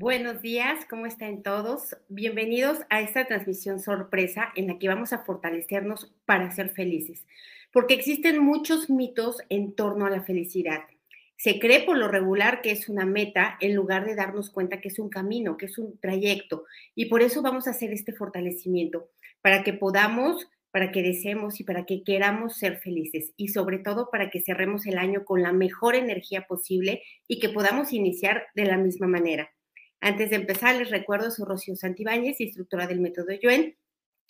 Buenos días, ¿cómo están todos? Bienvenidos a esta transmisión sorpresa en la que vamos a fortalecernos para ser felices, porque existen muchos mitos en torno a la felicidad. Se cree por lo regular que es una meta en lugar de darnos cuenta que es un camino, que es un trayecto, y por eso vamos a hacer este fortalecimiento, para que podamos, para que deseemos y para que queramos ser felices, y sobre todo para que cerremos el año con la mejor energía posible y que podamos iniciar de la misma manera. Antes de empezar, les recuerdo, soy Rocío Santibáñez, instructora del método Yuen,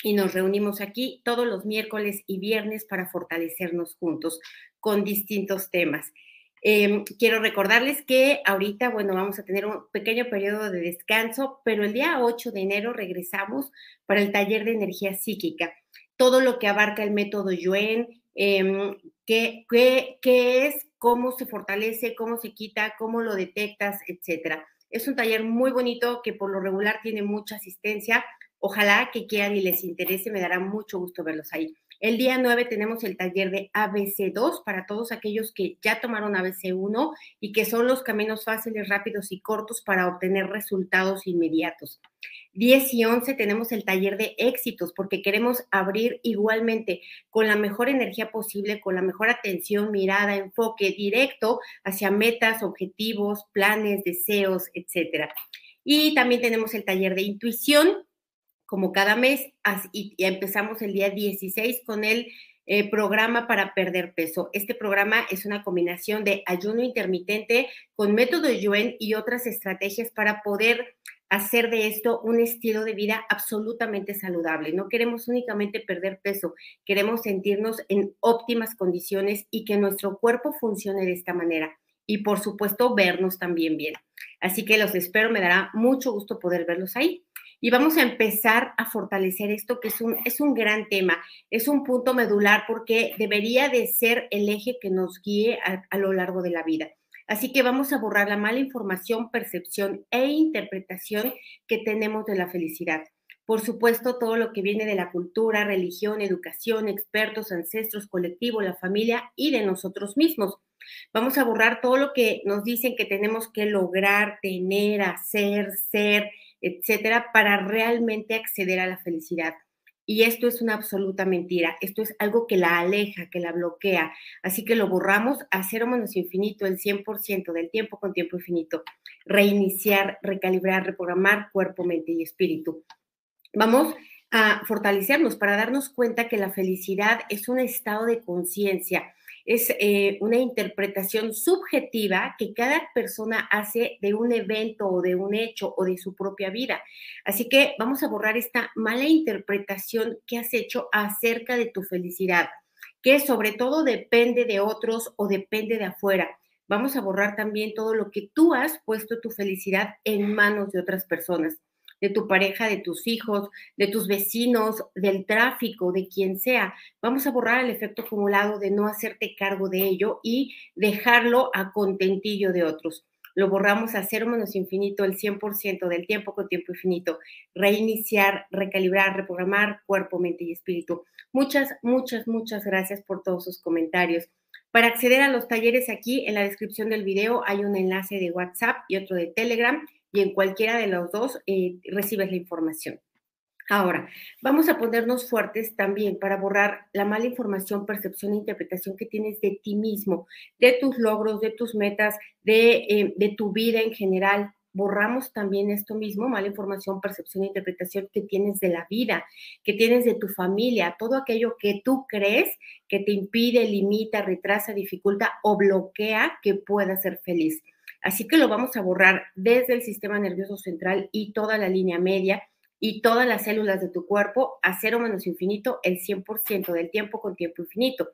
y nos reunimos aquí todos los miércoles y viernes para fortalecernos juntos con distintos temas. Em, quiero recordarles que ahorita, bueno, vamos a tener un pequeño periodo de descanso, pero el día 8 de enero regresamos para el taller de energía psíquica. Todo lo que abarca el método Yuen, em, qué, qué es, cómo se fortalece, cómo se quita, cómo lo detectas, etcétera. Es un taller muy bonito que por lo regular tiene mucha asistencia. Ojalá que quieran y les interese, me dará mucho gusto verlos ahí. El día 9 tenemos el taller de ABC2 para todos aquellos que ya tomaron ABC1 y que son los caminos fáciles, rápidos y cortos para obtener resultados inmediatos. 10 y 11 tenemos el taller de éxitos porque queremos abrir igualmente con la mejor energía posible, con la mejor atención, mirada, enfoque directo hacia metas, objetivos, planes, deseos, etcétera. Y también tenemos el taller de intuición como cada mes, y empezamos el día 16 con el eh, programa para perder peso. Este programa es una combinación de ayuno intermitente con método Yuen y otras estrategias para poder hacer de esto un estilo de vida absolutamente saludable. No queremos únicamente perder peso, queremos sentirnos en óptimas condiciones y que nuestro cuerpo funcione de esta manera. Y por supuesto, vernos también bien. Así que los espero, me dará mucho gusto poder verlos ahí y vamos a empezar a fortalecer esto que es un, es un gran tema, es un punto medular porque debería de ser el eje que nos guíe a, a lo largo de la vida. Así que vamos a borrar la mala información, percepción e interpretación que tenemos de la felicidad. Por supuesto, todo lo que viene de la cultura, religión, educación, expertos, ancestros, colectivo, la familia y de nosotros mismos. Vamos a borrar todo lo que nos dicen que tenemos que lograr, tener, hacer, ser, etcétera, para realmente acceder a la felicidad. Y esto es una absoluta mentira. Esto es algo que la aleja, que la bloquea. Así que lo borramos a cero menos infinito, el 100% del tiempo con tiempo infinito. Reiniciar, recalibrar, reprogramar cuerpo, mente y espíritu. Vamos a fortalecernos para darnos cuenta que la felicidad es un estado de conciencia es eh, una interpretación subjetiva que cada persona hace de un evento o de un hecho o de su propia vida. Así que vamos a borrar esta mala interpretación que has hecho acerca de tu felicidad, que sobre todo depende de otros o depende de afuera. Vamos a borrar también todo lo que tú has puesto tu felicidad en manos de otras personas de tu pareja, de tus hijos, de tus vecinos, del tráfico, de quien sea. Vamos a borrar el efecto acumulado de no hacerte cargo de ello y dejarlo a contentillo de otros. Lo borramos a cero menos infinito el 100% del tiempo con tiempo infinito. Reiniciar, recalibrar, reprogramar cuerpo, mente y espíritu. Muchas, muchas, muchas gracias por todos sus comentarios. Para acceder a los talleres aquí en la descripción del video hay un enlace de WhatsApp y otro de Telegram y en cualquiera de los dos eh, recibes la información. Ahora, vamos a ponernos fuertes también para borrar la mala información, percepción e interpretación que tienes de ti mismo, de tus logros, de tus metas, de, eh, de tu vida en general. Borramos también esto mismo, mala información, percepción e interpretación que tienes de la vida, que tienes de tu familia, todo aquello que tú crees que te impide, limita, retrasa, dificulta o bloquea que puedas ser feliz. Así que lo vamos a borrar desde el sistema nervioso central y toda la línea media y todas las células de tu cuerpo a cero menos infinito el 100% del tiempo con tiempo infinito.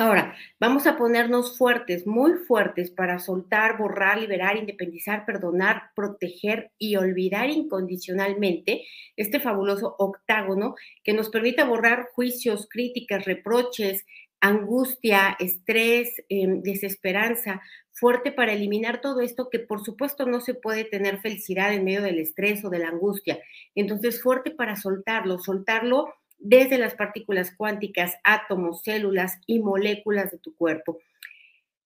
Ahora, vamos a ponernos fuertes, muy fuertes para soltar, borrar, liberar, independizar, perdonar, proteger y olvidar incondicionalmente este fabuloso octágono que nos permite borrar juicios, críticas, reproches, angustia, estrés, em, desesperanza, fuerte para eliminar todo esto que por supuesto no se puede tener felicidad en medio del estrés o de la angustia. Entonces, fuerte para soltarlo, soltarlo desde las partículas cuánticas, átomos, células y moléculas de tu cuerpo.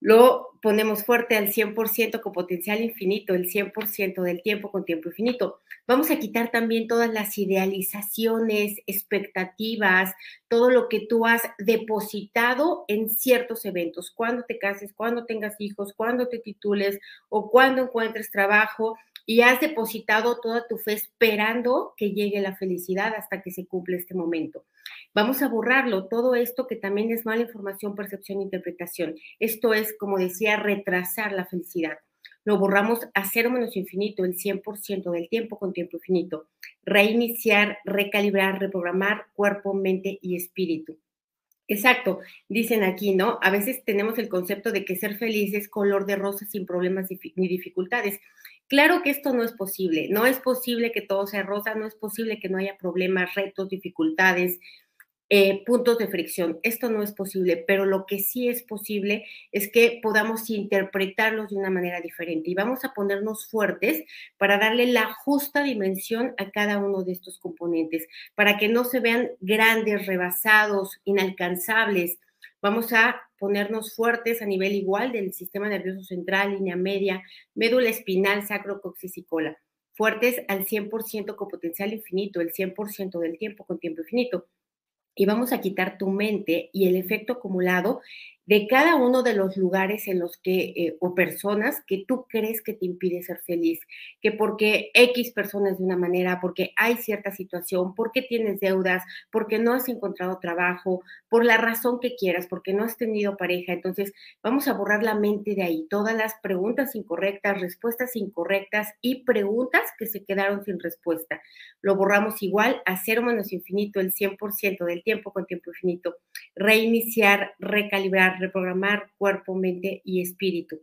Lo ponemos fuerte al 100% con potencial infinito, el 100% del tiempo con tiempo infinito. Vamos a quitar también todas las idealizaciones, expectativas, todo lo que tú has depositado en ciertos eventos, cuando te cases, cuando tengas hijos, cuando te titules o cuando encuentres trabajo y has depositado toda tu fe esperando que llegue la felicidad hasta que se cumple este momento. Vamos a borrarlo, todo esto que también es mala información, percepción e interpretación. Esto es, como decía, retrasar la felicidad. Lo borramos a cero menos infinito, el 100% del tiempo con tiempo infinito. Reiniciar, recalibrar, reprogramar cuerpo, mente y espíritu. Exacto, dicen aquí, ¿no? A veces tenemos el concepto de que ser feliz es color de rosa sin problemas ni dificultades. Claro que esto no es posible, no es posible que todo sea rosa, no es posible que no haya problemas, retos, dificultades, eh, puntos de fricción. Esto no es posible, pero lo que sí es posible es que podamos interpretarlos de una manera diferente y vamos a ponernos fuertes para darle la justa dimensión a cada uno de estos componentes, para que no se vean grandes, rebasados, inalcanzables. Vamos a ponernos fuertes a nivel igual del sistema nervioso central, línea media, médula espinal, sacro, coxis y cola. Fuertes al 100% con potencial infinito, el 100% del tiempo con tiempo infinito. Y vamos a quitar tu mente y el efecto acumulado de cada uno de los lugares en los que, eh, o personas que tú crees que te impide ser feliz, que porque X personas de una manera, porque hay cierta situación, porque tienes deudas, porque no has encontrado trabajo, por la razón que quieras, porque no has tenido pareja. Entonces, vamos a borrar la mente de ahí, todas las preguntas incorrectas, respuestas incorrectas y preguntas que se quedaron sin respuesta. Lo borramos igual a cero menos infinito, el 100% del tiempo con tiempo infinito. Reiniciar, recalibrar reprogramar cuerpo, mente y espíritu.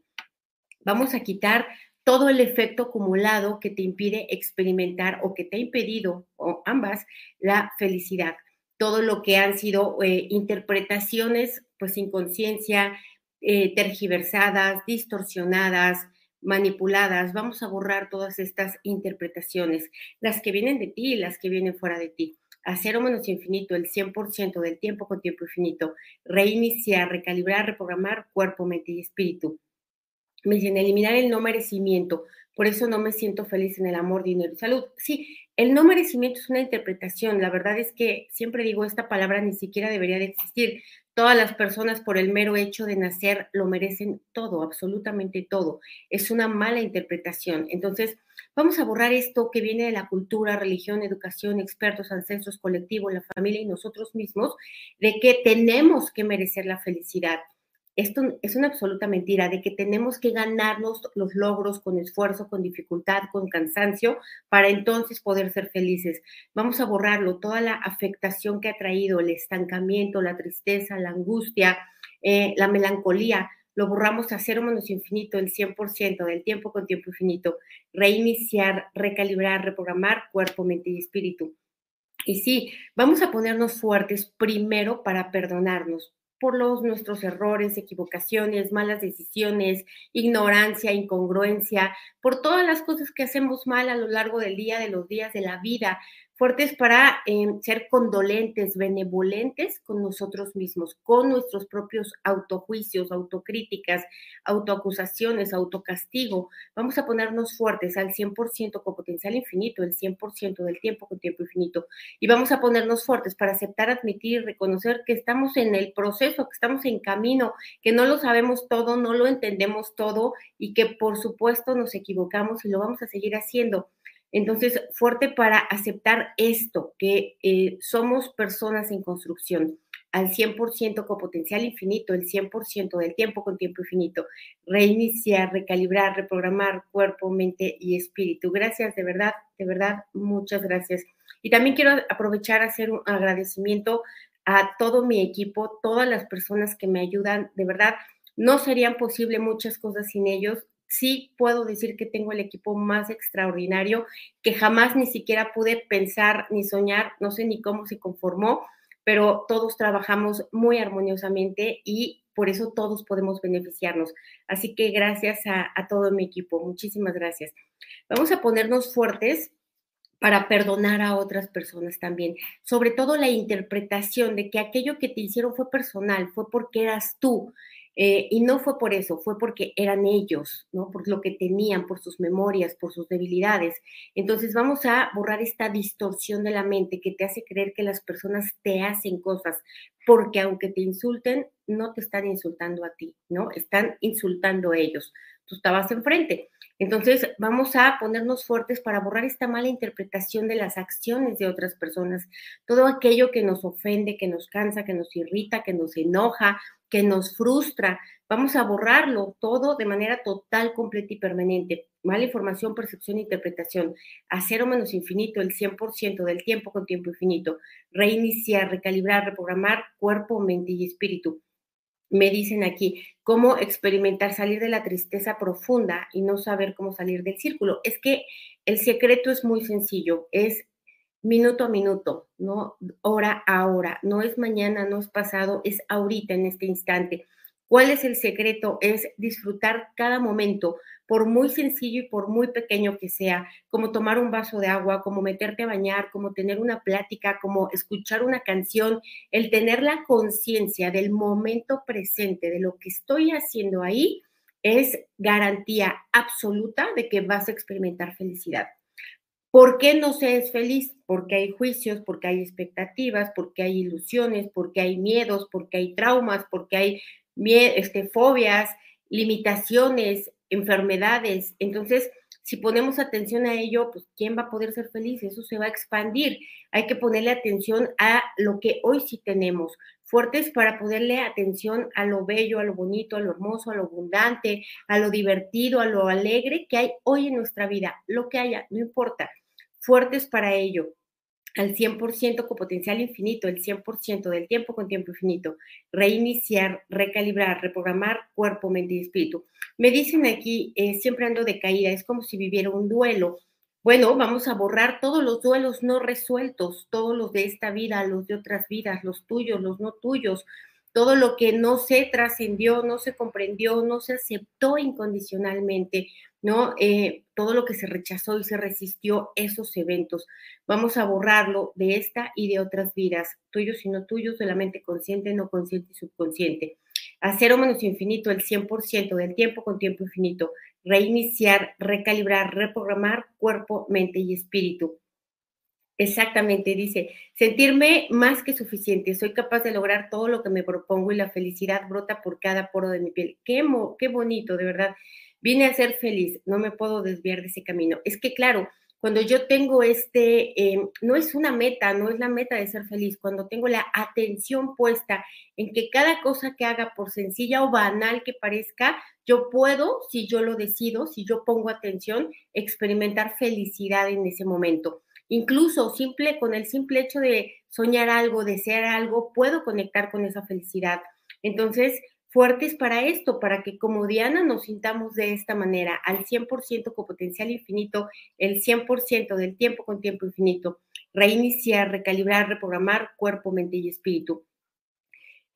Vamos a quitar todo el efecto acumulado que te impide experimentar o que te ha impedido, o ambas, la felicidad. Todo lo que han sido eh, interpretaciones, pues sin conciencia, eh, tergiversadas, distorsionadas, manipuladas. Vamos a borrar todas estas interpretaciones, las que vienen de ti y las que vienen fuera de ti a cero menos infinito, el 100% del tiempo con tiempo infinito, reiniciar, recalibrar, reprogramar cuerpo, mente y espíritu. Me dicen, eliminar el no merecimiento, por eso no me siento feliz en el amor, dinero y salud. Sí, el no merecimiento es una interpretación. La verdad es que siempre digo, esta palabra ni siquiera debería de existir. Todas las personas por el mero hecho de nacer lo merecen todo, absolutamente todo. Es una mala interpretación. Entonces, Vamos a borrar esto que viene de la cultura, religión, educación, expertos, ancestros, colectivo, la familia y nosotros mismos, de que tenemos que merecer la felicidad. Esto es una absoluta mentira, de que tenemos que ganarnos los logros con esfuerzo, con dificultad, con cansancio, para entonces poder ser felices. Vamos a borrarlo, toda la afectación que ha traído, el estancamiento, la tristeza, la angustia, eh, la melancolía, lo borramos a cero menos infinito, el 100% del tiempo con tiempo infinito, reiniciar, recalibrar, reprogramar cuerpo, mente y espíritu. Y sí, vamos a ponernos fuertes primero para perdonarnos por los, nuestros errores, equivocaciones, malas decisiones, ignorancia, incongruencia, por todas las cosas que hacemos mal a lo largo del día, de los días de la vida, fuertes para em, ser condolentes, benevolentes con nosotros mismos, con nuestros propios autojuicios, autocríticas, autoacusaciones, autocastigo. Vamos a ponernos fuertes al 100% con potencial infinito, el 100% del tiempo con tiempo infinito. Y vamos a ponernos fuertes para aceptar, admitir, reconocer que estamos en el proceso, que estamos en camino, que no lo sabemos todo, no lo entendemos todo y que por supuesto nos equivocamos y lo vamos a seguir haciendo entonces, fuerte para aceptar esto, que eh, somos personas en construcción al 100% con potencial infinito, el 100% del tiempo con tiempo infinito, reiniciar, recalibrar, reprogramar cuerpo, mente y espíritu. Gracias, de verdad, de verdad, muchas gracias. Y también quiero aprovechar a hacer un agradecimiento a todo mi equipo, todas las personas que me ayudan, de verdad, no serían posible muchas cosas sin ellos sí puedo decir que tengo el equipo más extraordinario que jamás ni siquiera pude pensar ni soñar, no sé ni cómo se conformó, pero todos trabajamos muy armoniosamente y por eso todos podemos beneficiarnos. Así que gracias a, todo mi equipo, muchísimas gracias. Vamos a ponernos fuertes para perdonar a otras personas también. Sobre todo la interpretación de que aquello que te hicieron fue personal, fue porque eras tú. Eh, y no fue por eso, fue porque eran ellos, ¿no? Por lo que tenían, por sus memorias, por sus debilidades. Entonces vamos a borrar esta distorsión de la mente que te hace creer que las personas te hacen cosas, porque aunque te insulten, no te están insultando a ti, ¿no? Están insultando a ellos. Tú estabas enfrente. Entonces, vamos a ponernos fuertes para borrar esta mala interpretación de las acciones de otras personas, todo aquello que nos ofende, que nos cansa, que nos irrita, que nos enoja, que nos frustra. Vamos a borrarlo todo de manera total, completa y permanente. Mala información, percepción interpretación. A cero menos infinito, el 100% del tiempo con tiempo infinito. Reiniciar, recalibrar, reprogramar cuerpo, mente y espíritu me dicen aquí, cómo experimentar salir de la tristeza profunda y no saber cómo salir del círculo. Es que el secreto es muy sencillo, es minuto a minuto, no hora a hora, no es mañana, no es pasado, es ahorita en este instante. ¿Cuál es el secreto? Es disfrutar cada momento, por muy sencillo y por muy pequeño que sea, como tomar un vaso de agua, como meterte a bañar, como tener una plática, como escuchar una canción, el tener la conciencia del momento presente, de lo que estoy haciendo ahí, es garantía absoluta de que vas a experimentar felicidad. ¿Por qué no se es feliz? Porque hay juicios, porque hay expectativas, porque hay ilusiones, porque hay miedos, porque hay traumas, porque hay este, fobias, limitaciones, enfermedades. Entonces, si ponemos atención a ello, pues ¿quién va a poder ser feliz? Eso se va a expandir. Hay que ponerle atención a lo que hoy sí tenemos, fuertes para ponerle atención a lo bello, a lo bonito, a lo hermoso, a lo abundante, a lo divertido, a lo alegre que hay hoy en nuestra vida, lo que haya, no importa, fuertes para ello al 100% con potencial infinito, el 100% del tiempo con tiempo infinito, reiniciar, recalibrar, reprogramar cuerpo, mente y espíritu. Me dicen aquí, eh, siempre ando de caída, es como si viviera un duelo. Bueno, vamos a borrar todos los duelos no resueltos, todos los de esta vida, los de otras vidas, los tuyos, los no tuyos, todo lo que no se trascendió, no se comprendió, no se aceptó incondicionalmente, ¿no? Eh, todo lo que se rechazó y se resistió, esos eventos. Vamos a borrarlo de esta y de otras vidas, tuyos y no tuyos, de la mente consciente, no consciente y subconsciente. A cero menos infinito, el 100% del tiempo con tiempo infinito. Reiniciar, recalibrar, reprogramar cuerpo, mente y espíritu. Exactamente, dice, sentirme más que suficiente, soy capaz de lograr todo lo que me propongo y la felicidad brota por cada poro de mi piel. Qué, qué bonito, de verdad. Vine a ser feliz, no me puedo desviar de ese camino. Es que, claro, cuando yo tengo este, eh, no es una meta, no es la meta de ser feliz, cuando tengo la atención puesta en que cada cosa que haga, por sencilla o banal que parezca, yo puedo, si yo lo decido, si yo pongo atención, experimentar felicidad en ese momento. Incluso simple, con el simple hecho de soñar algo, desear algo, puedo conectar con esa felicidad. Entonces, fuertes para esto, para que como Diana nos sintamos de esta manera, al 100% con potencial infinito, el 100% del tiempo con tiempo infinito, reiniciar, recalibrar, reprogramar cuerpo, mente y espíritu.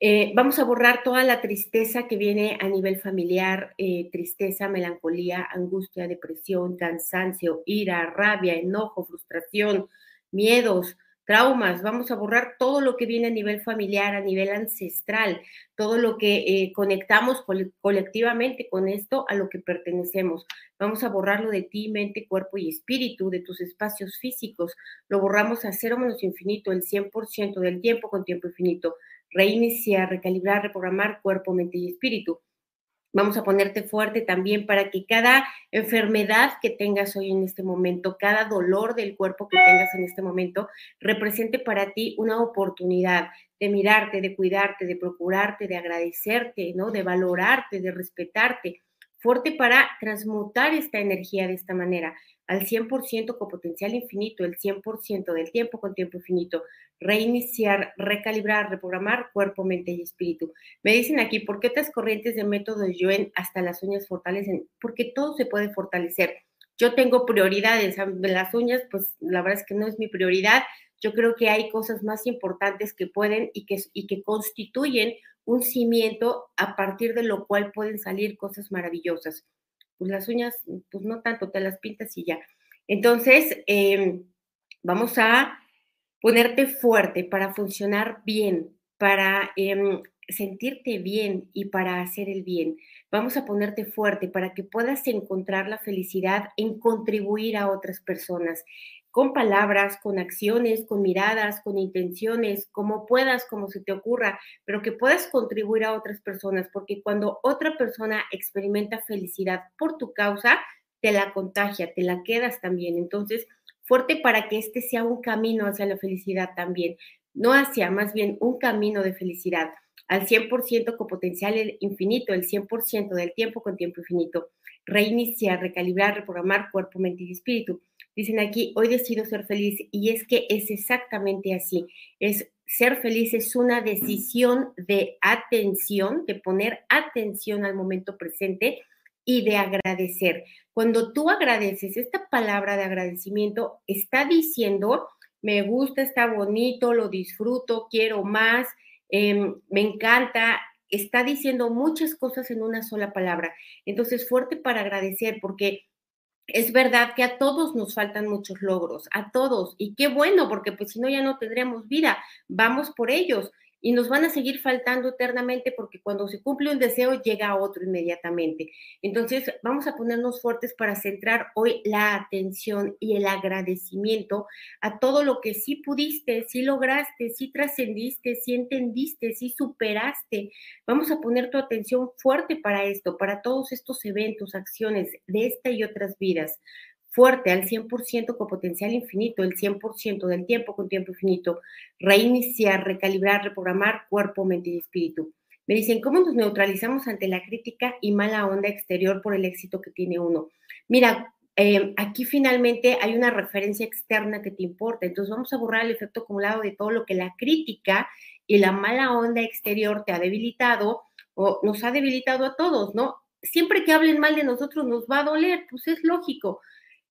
Eh, vamos a borrar toda la tristeza que viene a nivel familiar, eh, tristeza, melancolía, angustia, depresión, cansancio, ira, rabia, enojo, frustración, miedos, traumas. Vamos a borrar todo lo que viene a nivel familiar, a nivel ancestral, todo lo que eh, conectamos colectivamente con esto a lo que pertenecemos. Vamos a borrarlo de ti, mente, cuerpo y espíritu, de tus espacios físicos. Lo borramos a cero menos infinito, el 100% del tiempo con tiempo infinito reiniciar, recalibrar, reprogramar cuerpo, mente y espíritu. Vamos a ponerte fuerte también para que cada enfermedad que tengas hoy en este momento, cada dolor del cuerpo que tengas en este momento, represente para ti una oportunidad de mirarte, de cuidarte, de procurarte, de agradecerte, ¿no? De valorarte, de respetarte. Fuerte para transmutar esta energía de esta manera al 100% con potencial infinito, el 100% del tiempo con tiempo infinito, reiniciar, recalibrar, reprogramar cuerpo, mente y espíritu. Me dicen aquí, ¿por qué estas corrientes de método Yuen hasta las uñas fortalecen? Porque todo se puede fortalecer. Yo tengo prioridades, las uñas, pues la verdad es que no es mi prioridad. Yo creo que hay cosas más importantes que pueden y que, y que constituyen un cimiento a partir de lo cual pueden salir cosas maravillosas pues las uñas, pues no tanto, te las pintas y ya. Entonces, em, vamos a ponerte fuerte para funcionar bien, para em, sentirte bien y para hacer el bien. Vamos a ponerte fuerte para que puedas encontrar la felicidad en contribuir a otras personas, con palabras, con acciones, con miradas, con intenciones, como puedas, como se te ocurra, pero que puedas contribuir a otras personas, porque cuando otra persona experimenta felicidad por tu causa, te la contagia, te la quedas también. Entonces, fuerte para que este sea un camino hacia la felicidad también, no hacia, más bien un camino de felicidad al 100% con potencial infinito, el 100% del tiempo con tiempo infinito. Reiniciar, recalibrar, reprogramar cuerpo, mente y espíritu. Dicen aquí, hoy decido ser feliz y es que es exactamente así. Es ser feliz es una decisión de atención, de poner atención al momento presente y de agradecer. Cuando tú agradeces, esta palabra de agradecimiento está diciendo, me gusta, está bonito, lo disfruto, quiero más, em, me encanta, está diciendo muchas cosas en una sola palabra. Entonces, fuerte para agradecer, porque es verdad que a todos nos faltan muchos logros, a todos, y qué bueno, porque pues si no ya no tendríamos vida, vamos por ellos y nos van a seguir faltando eternamente porque cuando se cumple un deseo llega otro inmediatamente. Entonces, vamos a ponernos fuertes para centrar hoy la atención y el agradecimiento a todo lo que sí pudiste, sí lograste, sí trascendiste, sí entendiste, sí superaste. Vamos a poner tu atención fuerte para esto, para todos estos eventos, acciones de esta y otras vidas fuerte al 100% con potencial infinito, el 100% del tiempo con tiempo infinito, reiniciar, recalibrar, reprogramar cuerpo, mente y espíritu. Me dicen, ¿cómo nos neutralizamos ante la crítica y mala onda exterior por el éxito que tiene uno? Mira, eh, aquí finalmente hay una referencia externa que te importa, entonces vamos a borrar el efecto acumulado de todo lo que la crítica y la mala onda exterior te ha debilitado o nos ha debilitado a todos, ¿no? Siempre que hablen mal de nosotros nos va a doler, pues es lógico,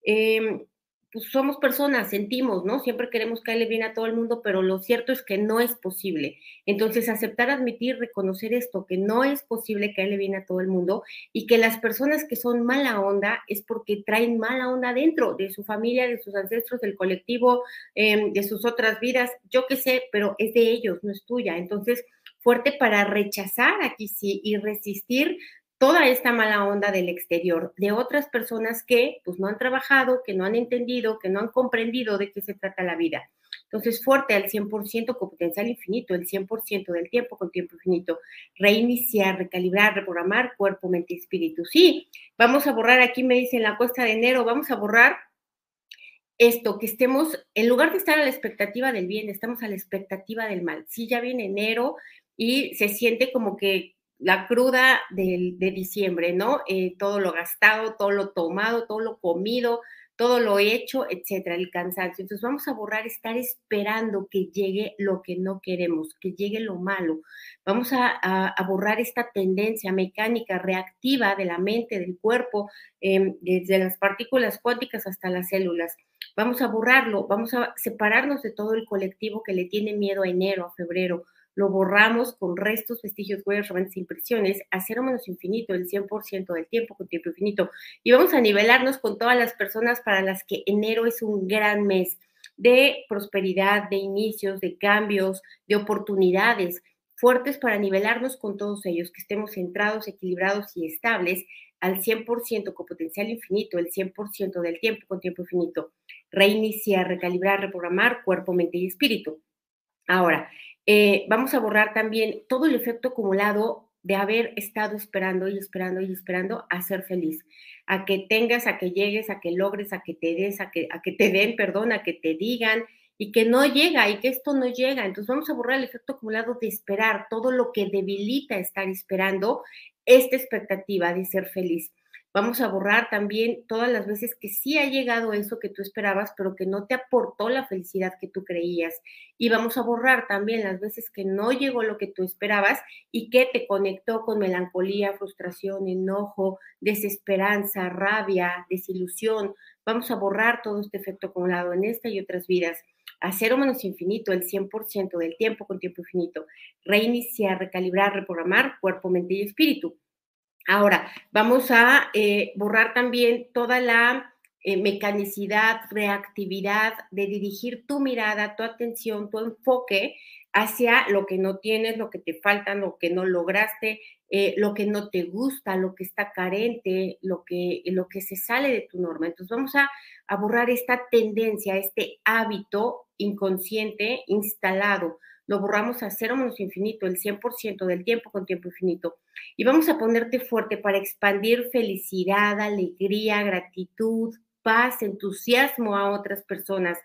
Em, pues somos personas, sentimos, ¿no? Siempre queremos caerle bien a todo el mundo, pero lo cierto es que no es posible. Entonces, aceptar, admitir, reconocer esto, que no es posible caerle bien a todo el mundo y que las personas que son mala onda es porque traen mala onda dentro de su familia, de sus ancestros, del colectivo, em, de sus otras vidas, yo qué sé, pero es de ellos, no es tuya. Entonces, fuerte para rechazar aquí sí y resistir toda esta mala onda del exterior, de otras personas que pues no han trabajado, que no han entendido, que no han comprendido de qué se trata la vida. Entonces, fuerte al 100% con potencial infinito, el 100% del tiempo con tiempo infinito. Reiniciar, recalibrar, reprogramar cuerpo, mente y espíritu. Sí, vamos a borrar, aquí me dicen la cuesta de enero, vamos a borrar esto, que estemos, en lugar de estar a la expectativa del bien, estamos a la expectativa del mal. Sí, ya viene enero y se siente como que la cruda de, diciembre, ¿no? Eh, todo lo gastado, todo lo tomado, todo lo comido, todo lo hecho, etcétera, el cansancio. Entonces vamos a borrar estar esperando que llegue lo que no queremos, que llegue lo malo. Vamos a, borrar esta tendencia mecánica reactiva de la mente, del cuerpo, em, desde las partículas cuánticas hasta las células. Vamos a borrarlo, vamos a separarnos de todo el colectivo que le tiene miedo a enero, a febrero, lo borramos con restos, vestigios, huellas, remanentes, impresiones, a cero menos infinito, el 100% del tiempo con tiempo infinito. Y vamos a nivelarnos con todas las personas para las que enero es un gran mes de prosperidad, de inicios, de cambios, de oportunidades fuertes para nivelarnos con todos ellos, que estemos centrados, equilibrados y estables al 100% con potencial infinito, el 100% del tiempo con tiempo infinito. Reiniciar, recalibrar, reprogramar cuerpo, mente y espíritu. Ahora, eh, vamos a borrar también todo el efecto acumulado de haber estado esperando y esperando y esperando a ser feliz, a que tengas, a que llegues, a que logres, a que te des, a que, a que te den, perdón, a que te digan y que no llega y que esto no llega. Entonces vamos a borrar el efecto acumulado de esperar, todo lo que debilita estar esperando esta expectativa de ser feliz. Vamos a borrar también todas las veces que sí ha llegado eso que tú esperabas, pero que no te aportó la felicidad que tú creías. Y vamos a borrar también las veces que no llegó lo que tú esperabas y que te conectó con melancolía, frustración, enojo, desesperanza, rabia, desilusión. Vamos a borrar todo este efecto acumulado en esta y otras vidas a cero menos infinito, el 100% del tiempo con tiempo infinito. Reiniciar, recalibrar, reprogramar cuerpo, mente y espíritu. Ahora, vamos a eh, borrar también toda la eh, mecanicidad, reactividad, de dirigir tu mirada, tu atención, tu enfoque hacia lo que no tienes, lo que te falta, lo que no lograste, eh, lo que no te gusta, lo que está carente, lo que, lo que se sale de tu norma. Entonces vamos a, a borrar esta tendencia, este hábito inconsciente instalado. Lo borramos a cero menos infinito, el 100% del tiempo con tiempo infinito. Y vamos a ponerte fuerte para expandir felicidad, alegría, gratitud, paz, entusiasmo a otras personas.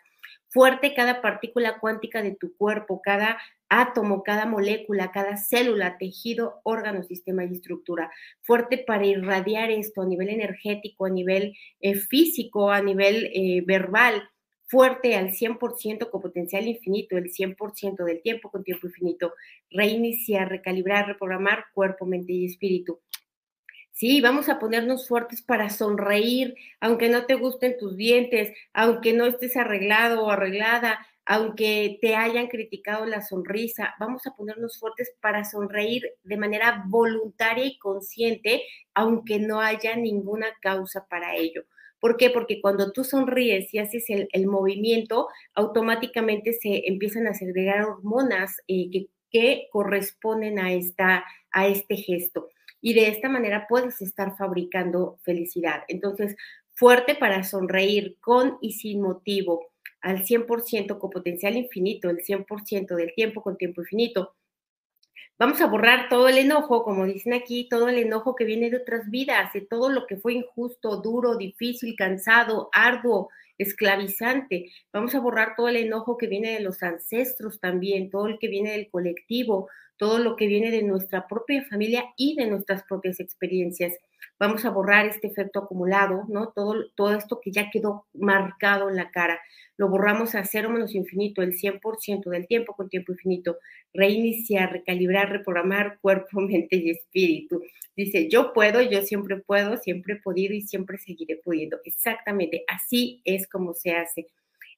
Fuerte cada partícula cuántica de tu cuerpo, cada átomo, cada molécula, cada célula, tejido, órgano, sistema y estructura. Fuerte para irradiar esto a nivel energético, a nivel eh, físico, a nivel eh, verbal. Fuerte al 100% con potencial infinito, el 100% del tiempo con tiempo infinito. Reiniciar, recalibrar, reprogramar cuerpo, mente y espíritu. Sí, vamos a ponernos fuertes para sonreír, aunque no te gusten tus dientes, aunque no estés arreglado o arreglada, aunque te hayan criticado la sonrisa, vamos a ponernos fuertes para sonreír de manera voluntaria y consciente, aunque no haya ninguna causa para ello. ¿Por qué? Porque cuando tú sonríes y haces el, movimiento, automáticamente se empiezan a segregar hormonas eh, que, corresponden a, esta, a este gesto y de esta manera puedes estar fabricando felicidad. Entonces, fuerte para sonreír con y sin motivo, al 100% con potencial infinito, el 100% del tiempo con tiempo infinito. Vamos a borrar todo el enojo, como dicen aquí, todo el enojo que viene de otras vidas, de todo lo que fue injusto, duro, difícil, cansado, arduo, esclavizante. Vamos a borrar todo el enojo que viene de los ancestros también, todo el que viene del colectivo, todo lo que viene de nuestra propia familia y de nuestras propias experiencias. Vamos a borrar este efecto acumulado, ¿no? Todo, todo esto que ya quedó marcado en la cara. Lo borramos a cero menos infinito, el 100% del tiempo con tiempo infinito. Reiniciar, recalibrar, reprogramar cuerpo, mente y espíritu. Dice, yo puedo, yo siempre puedo, siempre he podido y siempre seguiré pudiendo. Exactamente, así es como se hace.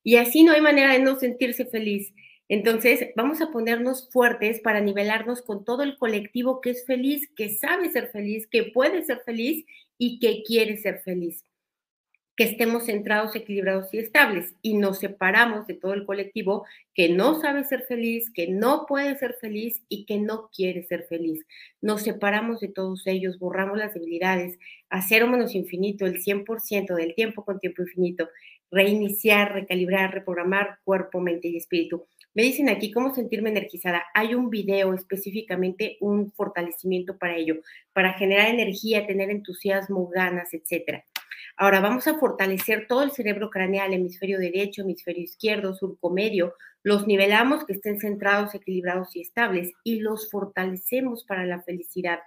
Y así no hay manera de no sentirse feliz. Entonces, vamos a ponernos fuertes para nivelarnos con todo el colectivo que es feliz, que sabe ser feliz, que puede ser feliz y que quiere ser feliz. Que estemos centrados, equilibrados y estables y nos separamos de todo el colectivo que no sabe ser feliz, que no puede ser feliz y que no quiere ser feliz. Nos separamos de todos ellos, borramos las debilidades, hacer menos infinito, el 100% del tiempo con tiempo infinito, reiniciar, recalibrar, reprogramar cuerpo, mente y espíritu me dicen aquí cómo sentirme energizada. Hay un video específicamente, un fortalecimiento para ello, para generar energía, tener entusiasmo, ganas, etcétera. Ahora vamos a fortalecer todo el cerebro craneal, hemisferio derecho, hemisferio izquierdo, surco medio. Los nivelamos que estén centrados, equilibrados y estables y los fortalecemos para la felicidad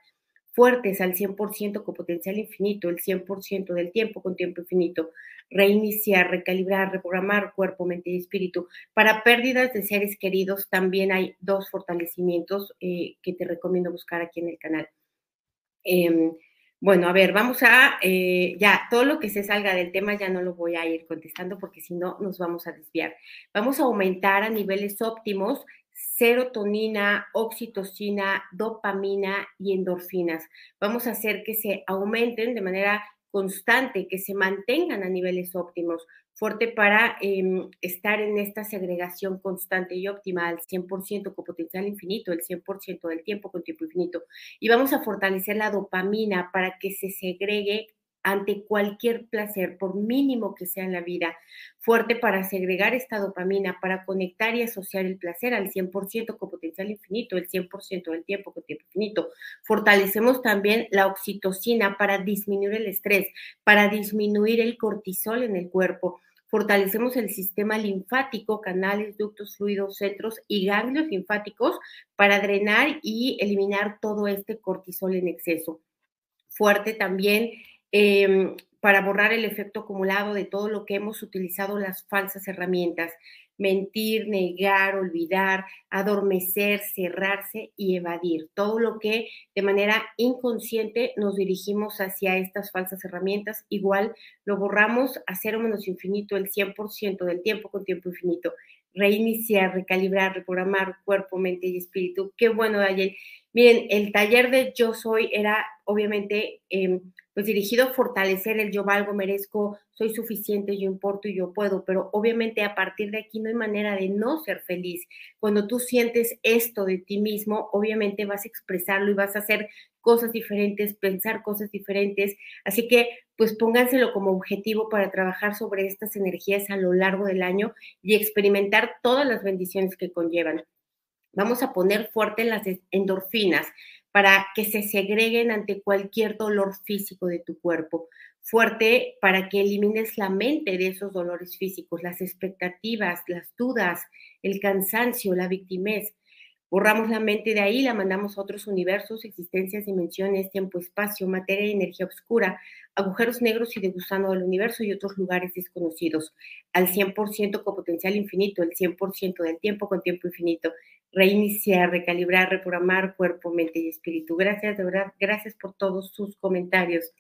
fuertes al 100% con potencial infinito, el 100% del tiempo con tiempo infinito, reiniciar, recalibrar, reprogramar cuerpo, mente y espíritu. Para pérdidas de seres queridos también hay dos fortalecimientos eh, que te recomiendo buscar aquí en el canal. Em, bueno, a ver, vamos a, eh, ya, todo lo que se salga del tema ya no lo voy a ir contestando porque si no nos vamos a desviar. Vamos a aumentar a niveles óptimos serotonina, oxitocina, dopamina y endorfinas. Vamos a hacer que se aumenten de manera constante, que se mantengan a niveles óptimos, fuerte para em, estar en esta segregación constante y óptima al 100% con potencial infinito, el 100% del tiempo con tiempo infinito. Y vamos a fortalecer la dopamina para que se segregue ante cualquier placer, por mínimo que sea en la vida, fuerte para segregar esta dopamina, para conectar y asociar el placer al 100% con potencial infinito, el 100% del tiempo con tiempo infinito. Fortalecemos también la oxitocina para disminuir el estrés, para disminuir el cortisol en el cuerpo. Fortalecemos el sistema linfático, canales, ductos, fluidos, centros y ganglios linfáticos para drenar y eliminar todo este cortisol en exceso. Fuerte también Em, para borrar el efecto acumulado de todo lo que hemos utilizado las falsas herramientas, mentir, negar, olvidar, adormecer, cerrarse y evadir, todo lo que de manera inconsciente nos dirigimos hacia estas falsas herramientas, igual lo borramos a cero menos infinito el 100% del tiempo con tiempo infinito, reiniciar, recalibrar, reprogramar cuerpo, mente y espíritu. Qué bueno, Dayel. Miren, el taller de Yo Soy era obviamente em, pues dirigido a fortalecer el yo valgo, merezco, soy suficiente, yo importo y yo puedo, pero obviamente a partir de aquí no hay manera de no ser feliz. Cuando tú sientes esto de ti mismo, obviamente vas a expresarlo y vas a hacer cosas diferentes, pensar cosas diferentes. Así que pues pónganselo como objetivo para trabajar sobre estas energías a lo largo del año y experimentar todas las bendiciones que conllevan. Vamos a poner fuerte las endorfinas para que se segreguen ante cualquier dolor físico de tu cuerpo. Fuerte para que elimines la mente de esos dolores físicos, las expectativas, las dudas, el cansancio, la victimez. Borramos la mente de ahí, la mandamos a otros universos, existencias, dimensiones, tiempo, espacio, materia y energía oscura, agujeros negros y de gusano del universo y otros lugares desconocidos, al 100% con potencial infinito, el 100% del tiempo con tiempo infinito. Reiniciar, recalibrar, reprogramar cuerpo, mente y espíritu. Gracias, de verdad, gracias por todos sus comentarios.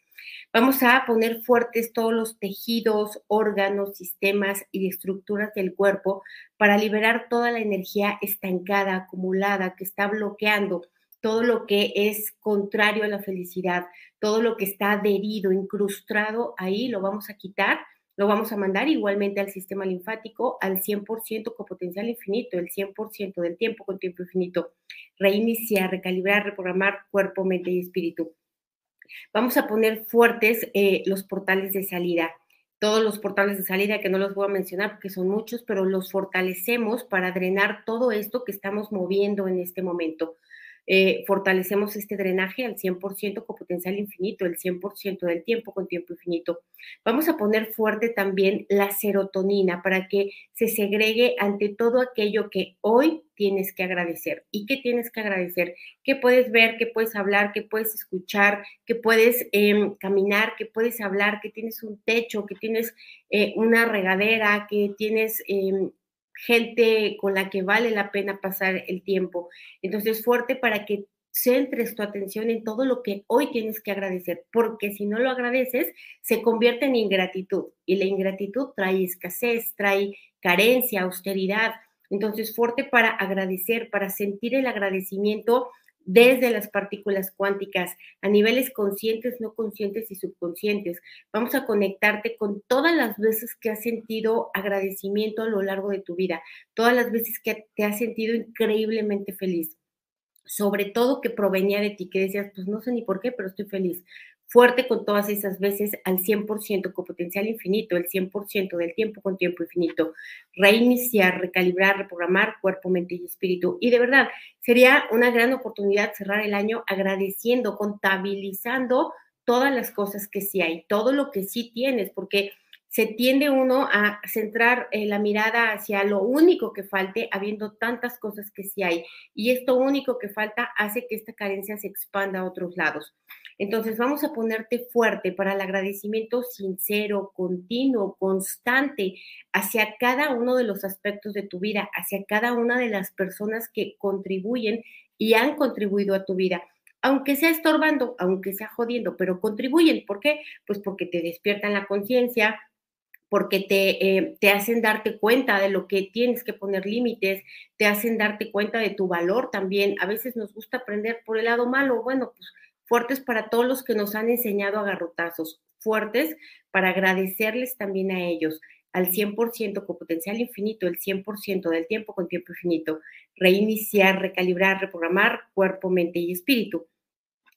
Vamos a poner fuertes todos los tejidos, órganos, sistemas y estructuras del cuerpo para liberar toda la energía estancada, acumulada, que está bloqueando todo lo que es contrario a la felicidad, todo lo que está adherido, incrustado ahí, lo vamos a quitar, lo vamos a mandar igualmente al sistema linfático al 100% con potencial infinito, el 100% del tiempo con tiempo infinito. Reiniciar, recalibrar, reprogramar cuerpo, mente y espíritu. Vamos a poner fuertes eh, los portales de salida. Todos los portales de salida que no los voy a mencionar porque son muchos, pero los fortalecemos para drenar todo esto que estamos moviendo en este momento. Eh, fortalecemos este drenaje al 100% con potencial infinito, el 100% del tiempo con tiempo infinito. Vamos a poner fuerte también la serotonina para que se segregue ante todo aquello que hoy tienes que agradecer. ¿Y qué tienes que agradecer? Que puedes ver, que puedes hablar, que puedes escuchar, que puedes em, caminar, que puedes hablar, que tienes un techo, que tienes eh, una regadera, que tienes em, gente con la que vale la pena pasar el tiempo. Entonces, fuerte para que centres tu atención en todo lo que hoy tienes que agradecer, porque si no lo agradeces, se convierte en ingratitud y la ingratitud trae escasez, trae carencia, austeridad. Entonces, fuerte para agradecer, para sentir el agradecimiento desde las partículas cuánticas a niveles conscientes, no conscientes y subconscientes. Vamos a conectarte con todas las veces que has sentido agradecimiento a lo largo de tu vida, todas las veces que te has sentido increíblemente feliz. Sobre todo que provenía de ti, que decías, pues no sé ni por qué, pero estoy feliz fuerte con todas esas veces al 100% con potencial infinito, el 100% del tiempo con tiempo infinito, reiniciar, recalibrar, reprogramar cuerpo, mente y espíritu. Y de verdad, sería una gran oportunidad cerrar el año agradeciendo, contabilizando todas las cosas que sí hay, todo lo que sí tienes, porque se tiende uno a centrar eh, la mirada hacia lo único que falte, habiendo tantas cosas que sí hay. Y esto único que falta hace que esta carencia se expanda a otros lados. Entonces vamos a ponerte fuerte para el agradecimiento sincero, continuo, constante hacia cada uno de los aspectos de tu vida, hacia cada una de las personas que contribuyen y han contribuido a tu vida aunque sea estorbando, aunque sea jodiendo, pero contribuyen. ¿Por qué? Pues porque te despiertan la conciencia, porque te, eh, te, hacen darte cuenta de lo que tienes que poner límites, te hacen darte cuenta de tu valor también. A veces nos gusta aprender por el lado malo, bueno, pues fuertes para todos los que nos han enseñado a garrotazos, fuertes para agradecerles también a ellos al 100% con potencial infinito, el 100% del tiempo con tiempo infinito, reiniciar, recalibrar, reprogramar cuerpo, mente y espíritu.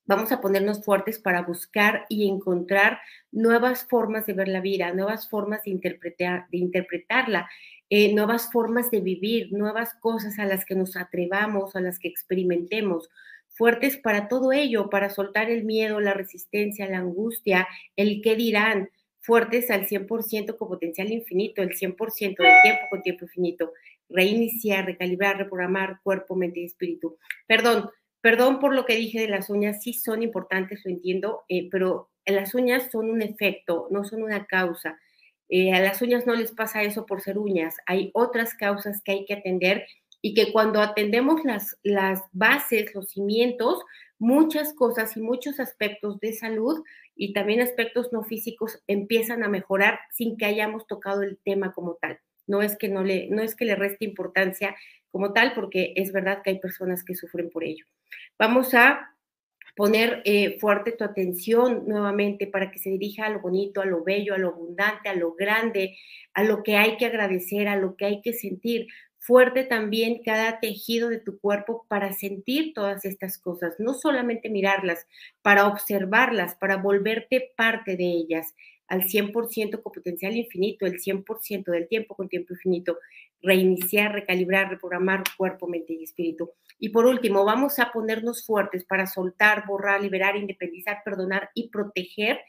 Vamos a ponernos fuertes para buscar y encontrar nuevas formas de ver la vida, nuevas formas de, interpretar, de interpretarla, eh, nuevas formas de vivir, nuevas cosas a las que nos atrevamos, a las que experimentemos, fuertes para todo ello, para soltar el miedo, la resistencia, la angustia, el qué dirán, fuertes al 100% con potencial infinito, el 100% del tiempo con tiempo infinito, reiniciar, recalibrar, reprogramar cuerpo, mente y espíritu. Perdón, perdón por lo que dije de las uñas, sí son importantes, lo entiendo, eh, pero las uñas son un efecto, no son una causa. Eh, a las uñas no les pasa eso por ser uñas, hay otras causas que hay que atender y que cuando atendemos las, las bases, los cimientos, muchas cosas y muchos aspectos de salud y también aspectos no físicos empiezan a mejorar sin que hayamos tocado el tema como tal. No es que no le, no es que le reste importancia como tal, porque es verdad que hay personas que sufren por ello. Vamos a poner eh, fuerte tu atención nuevamente para que se dirija a lo bonito, a lo bello, a lo abundante, a lo grande, a lo que hay que agradecer, a lo que hay que sentir. Fuerte también cada tejido de tu cuerpo para sentir todas estas cosas, no solamente mirarlas, para observarlas, para volverte parte de ellas al 100% con potencial infinito, el 100% del tiempo con tiempo infinito, reiniciar, recalibrar, reprogramar cuerpo, mente y espíritu. Y por último, vamos a ponernos fuertes para soltar, borrar, liberar, independizar, perdonar y proteger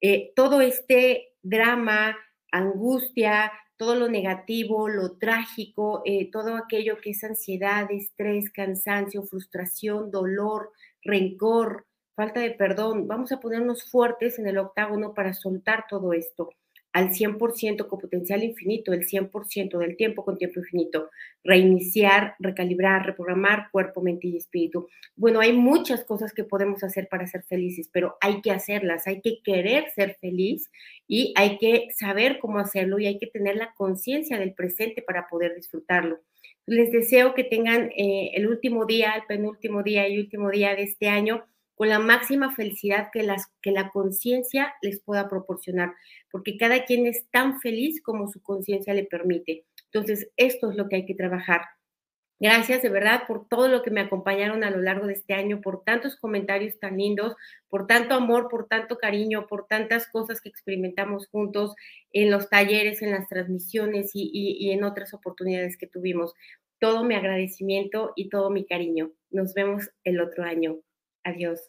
eh, todo este drama, angustia, todo lo negativo, lo trágico, eh, todo aquello que es ansiedad, estrés, cansancio, frustración, dolor, rencor, falta de perdón. Vamos a ponernos fuertes en el octágono para soltar todo esto al 100% con potencial infinito, el 100% del tiempo con tiempo infinito, reiniciar, recalibrar, reprogramar cuerpo, mente y espíritu. Bueno, hay muchas cosas que podemos hacer para ser felices, pero hay que hacerlas, hay que querer ser feliz y hay que saber cómo hacerlo y hay que tener la conciencia del presente para poder disfrutarlo. Les deseo que tengan eh, el último día, el penúltimo día y último día de este año con la máxima felicidad que, las, que la conciencia les pueda proporcionar, porque cada quien es tan feliz como su conciencia le permite. Entonces, esto es lo que hay que trabajar. Gracias de verdad por todo lo que me acompañaron a lo largo de este año, por tantos comentarios tan lindos, por tanto amor, por tanto cariño, por tantas cosas que experimentamos juntos en los talleres, en las transmisiones y, y en otras oportunidades que tuvimos. Todo mi agradecimiento y todo mi cariño. Nos vemos el otro año. Adiós.